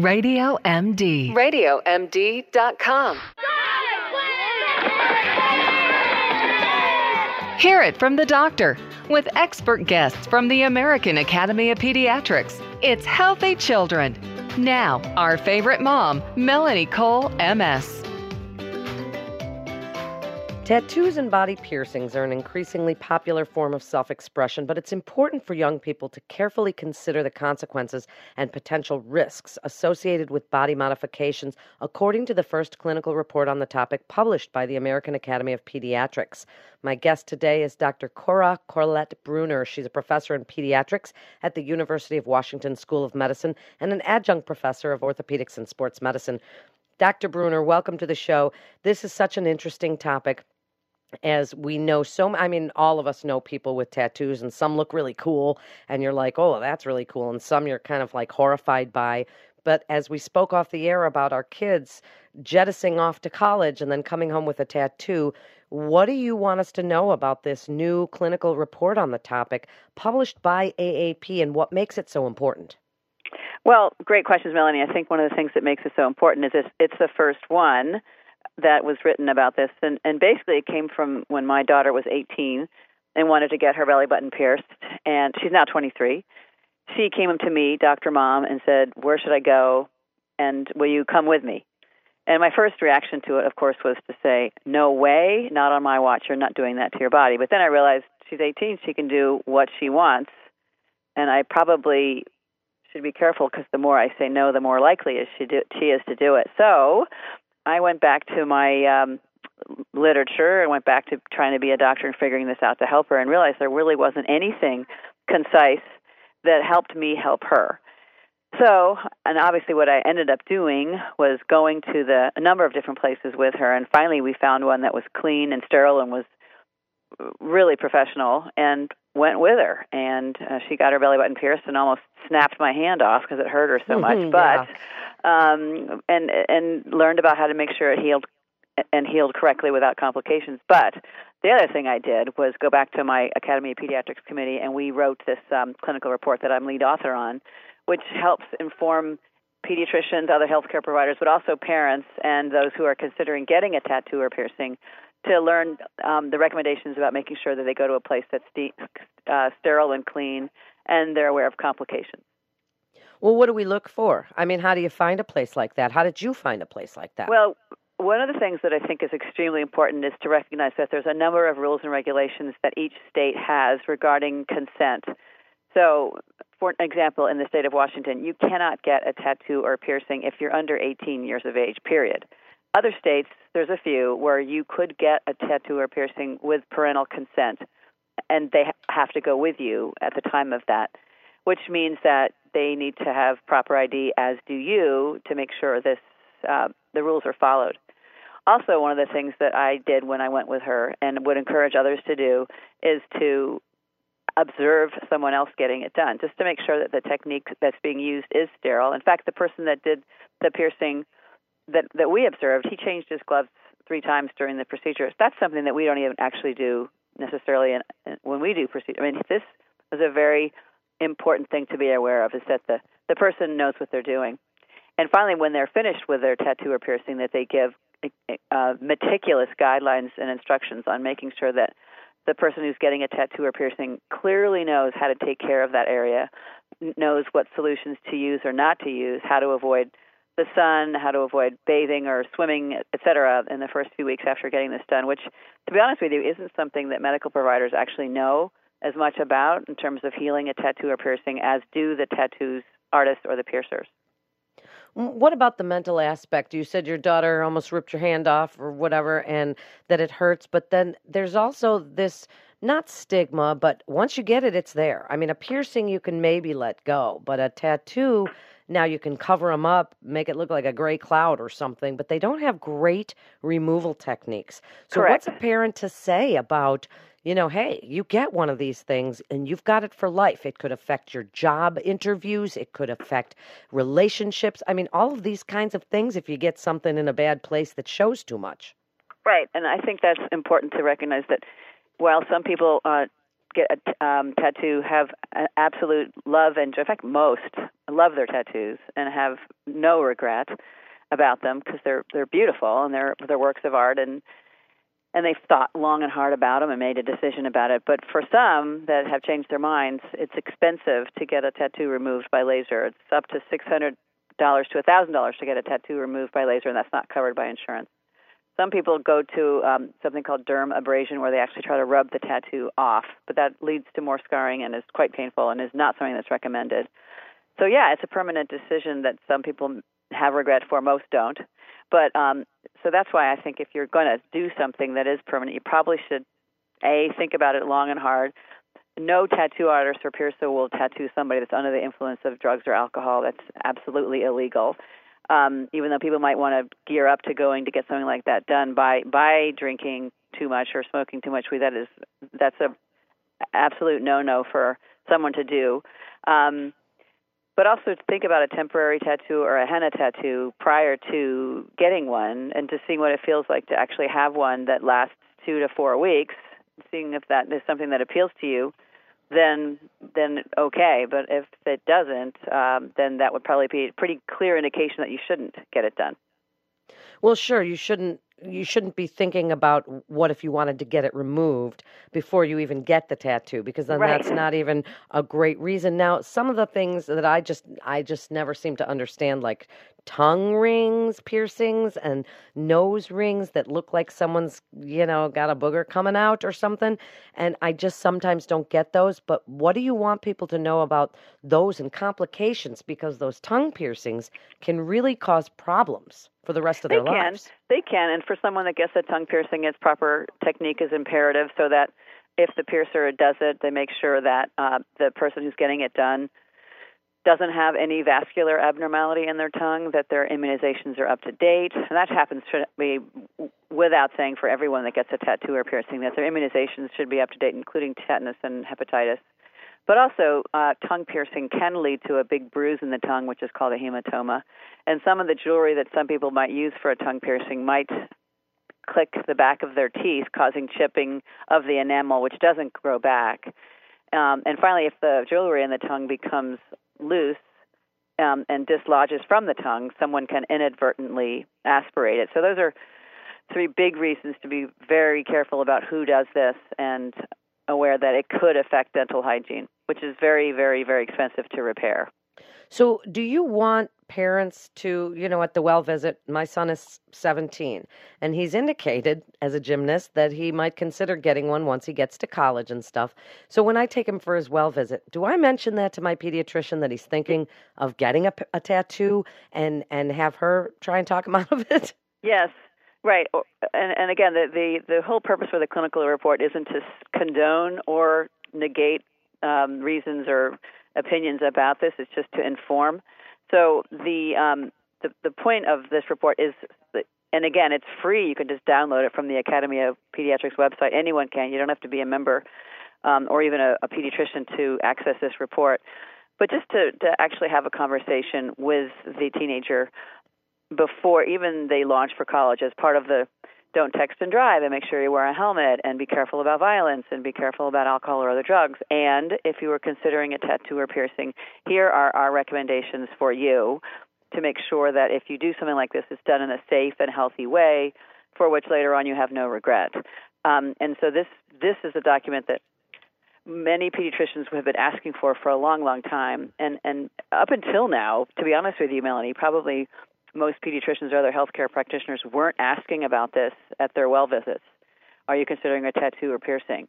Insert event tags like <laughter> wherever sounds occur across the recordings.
Radio MD. RadioMD.com. Hear it from the doctor with expert guests from the American Academy of Pediatrics. It's Healthy Children. Now, our favorite mom, Melanie Cole, MS. Tattoos and body piercings are an increasingly popular form of self expression, but it's important for young people to carefully consider the consequences and potential risks associated with body modifications, according to the first clinical report on the topic published by the American Academy of Pediatrics. My guest today is Dr. Cora Collette Breuner. She's a professor in pediatrics at the University of Washington School of Medicine and an adjunct professor of orthopedics and sports medicine. Dr. Breuner, welcome to the show. This is such an interesting topic as we know so i mean all of us know people with tattoos and some look really cool and you're like oh that's really cool and some you're kind of like horrified by but as we spoke off the air about our kids jettisoning off to college and then coming home with a tattoo what do you want us to know about this new clinical report on the topic published by aap and what makes it so important? Well great questions melanie. I think one of the things that makes it so important is it's, it's the first one that was written about this, and and basically it came from when my daughter was 18 and wanted to get her belly button pierced, and she's now 23. She came to me, Dr. Mom, and said, "Where should I go? And will you come with me?" And my first reaction to it, of course, was to say, "No way, not on my watch. You're not doing that to your body." But then I realized she's 18; she can do what she wants, and I probably should be careful because the more I say no, the more likely is she do, she is to do it. So I went back to my um, literature and went back to trying to be a doctor and figuring this out to help her and realized there really wasn't anything concise that helped me help her. So, and obviously, what I ended up doing was going to the a number of different places with her, and finally, we found one that was clean and sterile and was really professional, and went with her. And uh, she got her belly button pierced and almost snapped my hand off because it hurt her so much. But um, and and learned about how to make sure it healed and healed correctly without complications. But the other thing I did was go back to my Academy of Pediatrics committee, and we wrote this um, clinical report that I'm lead author on, which helps inform pediatricians, other healthcare providers, but also parents and those who are considering getting a tattoo or piercing to learn um, the recommendations about making sure that they go to a place that's de- uh, sterile and clean and they're aware of complications. Well, what do we look for? I mean, how do you find a place like that? How did you find a place like that? Well, one of the things that I think is extremely important is to recognize that there's a number of rules and regulations that each state has regarding consent. So, for example, in the state of Washington, you cannot get a tattoo or a piercing if you're under 18 years of age, period. Other states, there's a few where you could get a tattoo or piercing with parental consent, and they have to go with you at the time of that, which means that they need to have proper ID, as do you, to make sure this uh, the rules are followed. Also, one of the things that I did when I went with her, and would encourage others to do, is to observe someone else getting it done, just to make sure that the technique that's being used is sterile. In fact, the person that did the piercing that that we observed, he changed his gloves three times during the procedure. That's something that we don't even actually do necessarily when we do procedure. I mean, this was a very important thing to be aware of is that the, the person knows what they're doing. And finally, when they're finished with their tattoo or piercing, that they give uh, meticulous guidelines and instructions on making sure that the person who's getting a tattoo or piercing clearly knows how to take care of that area, knows what solutions to use or not to use, how to avoid the sun, how to avoid bathing or swimming, etc., in the first few weeks after getting this done, which, to be honest with you, isn't something that medical providers actually know as much about in terms of healing a tattoo or piercing as do the tattoos artists or the piercers. What about the mental aspect? You said your daughter almost ripped your hand off or whatever and that it hurts, but then there's also this not stigma, but once you get it, it's there. I mean, a piercing you can maybe let go, but a tattoo, now you can cover them up, make it look like a gray cloud or something, but they don't have great removal techniques. So, Correct. what's a parent to say about you know, hey, you get one of these things and you've got it for life. It could affect your job interviews, it could affect relationships. I mean, all of these kinds of things if you get something in a bad place that shows too much. Right, and I think that's important to recognize that while some people uh, get a um, tattoo have absolute love and in fact most love their tattoos and have no regret about them because they're they're beautiful and they're they're works of art and and they've thought long and hard about them and made a decision about it. But for some that have changed their minds, it's expensive to get a tattoo removed by laser. It's up to six hundred dollars to a thousand dollars to get a tattoo removed by laser, and that's not covered by insurance. Some people go to um, something called dermabrasion, where they actually try to rub the tattoo off, but that leads to more scarring and is quite painful and is not something that's recommended. So yeah, it's a permanent decision that some people have regret for, most don't. But um, so that's why I think if you're going to do something that is permanent, you probably should a think about it long and hard. No tattoo artist or piercer will tattoo somebody that's under the influence of drugs or alcohol. That's absolutely illegal. Um, even though people might want to gear up to going to get something like that done by by drinking too much or smoking too much weed, that is that's a absolute no no for someone to do. Um, but also to think about a temporary tattoo or a henna tattoo prior to getting one and to seeing what it feels like to actually have one that lasts two to four weeks, seeing if that is something that appeals to you, then then okay. But if it doesn't, um, then that would probably be a pretty clear indication that you shouldn't get it done. Well, sure, you shouldn't you shouldn't be thinking about what if you wanted to get it removed before you even get the tattoo because then right. that's not even a great reason. Now some of the things that i just i just never seem to understand like tongue rings piercings and nose rings that look like someone's you know got a booger coming out or something and i just sometimes don't get those. But what do you want people to know about those and complications? Because those tongue piercings can really cause problems for the rest of they their can. lives. They can, and for someone that gets a tongue piercing, its proper technique is imperative, so that if the piercer does it, they make sure that uh, the person who's getting it done doesn't have any vascular abnormality in their tongue, that their immunizations are up to date. And that happens to be without saying for everyone that gets a tattoo or piercing that their immunizations should be up to date, including tetanus and hepatitis. But also, uh, tongue piercing can lead to a big bruise in the tongue, which is called a hematoma. And some of the jewelry that some people might use for a tongue piercing might click the back of their teeth, causing chipping of the enamel, which doesn't grow back. Um, and finally, if the jewelry in the tongue becomes loose um, and dislodges from the tongue, someone can inadvertently aspirate it. So those are three big reasons to be very careful about who does this and aware that it could affect dental hygiene, which is very, very, very expensive to repair. So, do you want parents to, you know, at the well visit? My son is 17, and he's indicated as a gymnast that he might consider getting one once he gets to college and stuff. So, when I take him for his well visit, do I mention that to my pediatrician that he's thinking of getting a, a tattoo and and have her try and talk him <laughs> out of it? Yes, Right, and and again, the, the the whole purpose for the clinical report isn't to condone or negate um, reasons or opinions about this. It's just to inform. So the um, the the point of this report is, that, and again, it's free. You can just download it from the Academy of Pediatrics website. Anyone can. You don't have to be a member um, or even a, a pediatrician to access this report. But just to, to actually have a conversation with the teenager before even they launch for college as part of the don't text and drive and make sure you wear a helmet and be careful about violence and be careful about alcohol or other drugs. And if you were considering a tattoo or piercing, here are our recommendations for you to make sure that if you do something like this, it's done in a safe and healthy way for which later on you have no regret. Um, and so this this is a document that many pediatricians have been asking for for a long, long time. And and up until now, to be honest with you, Melanie, probably most pediatricians or other healthcare practitioners weren't asking about this at their well visits. Are you considering a tattoo or piercing?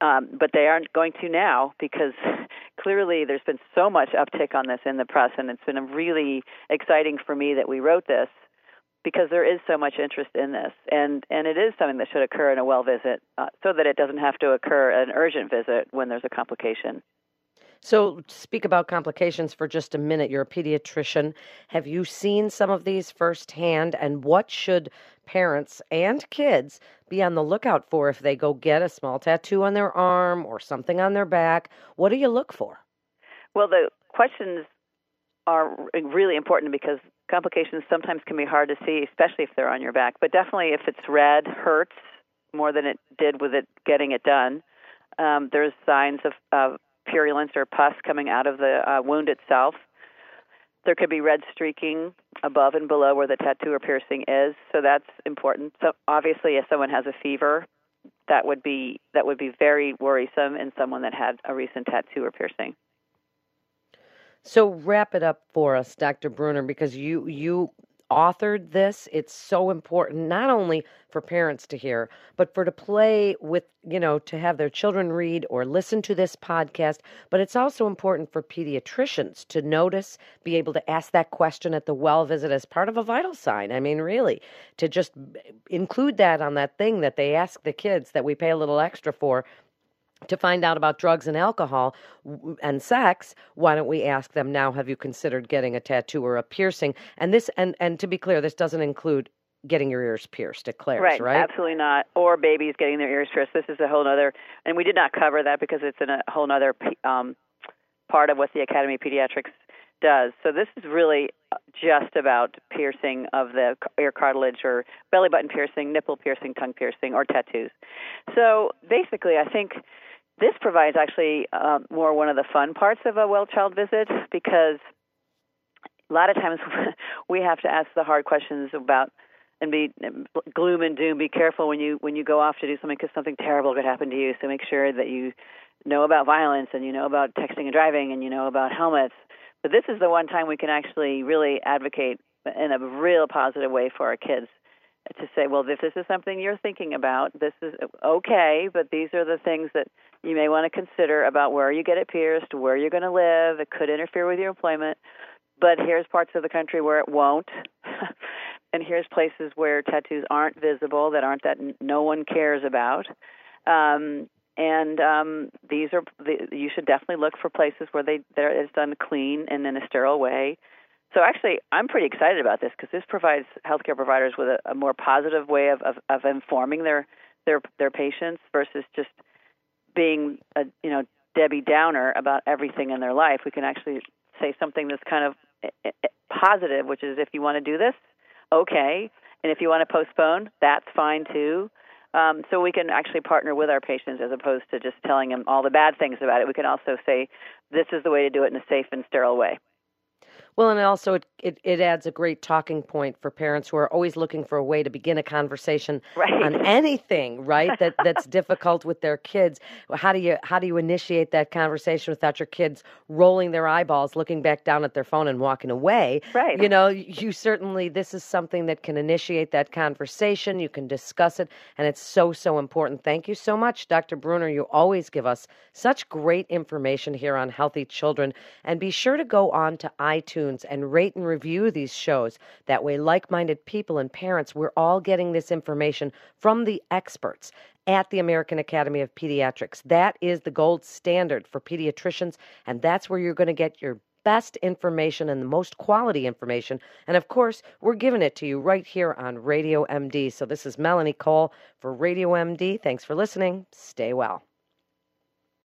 Um, but they aren't going to now because <laughs> clearly there's been so much uptick on this in the press, and it's been really exciting for me that we wrote this because there is so much interest in this, and and it is something that should occur in a well visit, uh, so that it doesn't have to occur an urgent visit when there's a complication. So, speak about complications for just a minute. You're a pediatrician. Have you seen some of these firsthand? And what should parents and kids be on the lookout for if they go get a small tattoo on their arm or something on their back? What do you look for? Well, the questions are really important because complications sometimes can be hard to see, especially if they're on your back. But definitely, if it's red, hurts more than it did with it getting it done Um, there's signs of, of purulence or pus coming out of the uh, wound itself. There could be red streaking above and below where the tattoo or piercing is, so that's important. So obviously, if someone has a fever, that would be that would be very worrisome in someone that had a recent tattoo or piercing. So wrap it up for us, Dr. Breuner, because you you authored this. It's so important not only for parents to hear, but for to play with, you know, to have their children read or listen to this podcast, but it's also important for pediatricians to notice, be able to ask that question at the well visit as part of a vital sign. I mean, really, to just eh, include that on that thing that they ask the kids that we pay a little extra for to find out about drugs and alcohol and sex why don't we ask them now have you considered getting a tattoo or a piercing and this and and to be clear this doesn't include getting your ears pierced at Claire's, right, right? Absolutely not. Or babies getting their ears pierced. This is a whole other, and we did not cover that because it's in a whole other um, part of what the Academy of Pediatrics does. So this is really just about piercing of the ear cartilage or belly button piercing, nipple piercing, tongue piercing, or tattoos. So basically, I think this provides actually uh, more one of the fun parts of a well child visit because a lot of times <laughs> we have to ask the hard questions about and be gloom and doom. Be careful when you when you go off to do something because something terrible could happen to you. So make sure that you know about violence and you know about texting and driving and you know about helmets. But this is the one time we can actually really advocate in a real positive way for our kids to say, well, if this is something you're thinking about, this is okay, but these are the things that you may want to consider about where you get it pierced, where you're going to live. It could interfere with your employment, but here's parts of the country where it won't. <laughs> and here's places where tattoos aren't visible, that aren't that no one cares about. Um, and um, these are the, you should definitely look for places where they it's done clean and in a sterile way so actually, I'm pretty excited about this because this provides healthcare providers with a, a more positive way of, of, of informing their their their patients versus just being a you know Debbie Downer about everything in their life. We can actually say something that's kind of eh, eh, eh, positive, which is if you want to do this, okay, and if you want to postpone, that's fine too. Um, so we can actually partner with our patients as opposed to just telling them all the bad things about it. We can also say this is the way to do it in a safe and sterile way. Well, and also it, it, it, adds a great talking point for parents who are always looking for a way to begin a conversation <laughs> right. on anything, right? That <laughs> that's difficult with their kids. How do you how do you initiate that conversation without your kids rolling their eyeballs, looking back down at their phone and walking away? Right. You know, you certainly this is something that can initiate that conversation. You can discuss it, and it's so so important. Thank you so much, Dr. Breuner. You always give us such great information here on healthy children, and be sure to go on to iTunes iTunes and rate and review these shows. That way, like minded people and parents, we're all getting this information from the experts at the American Academy of Pediatrics. That is the gold standard for pediatricians, and that's where you're going to get your best information and the most quality information. And of course, we're giving it to you right here on Radio MD. So this is Melanie Cole for Radio MD. Thanks for listening. Stay well.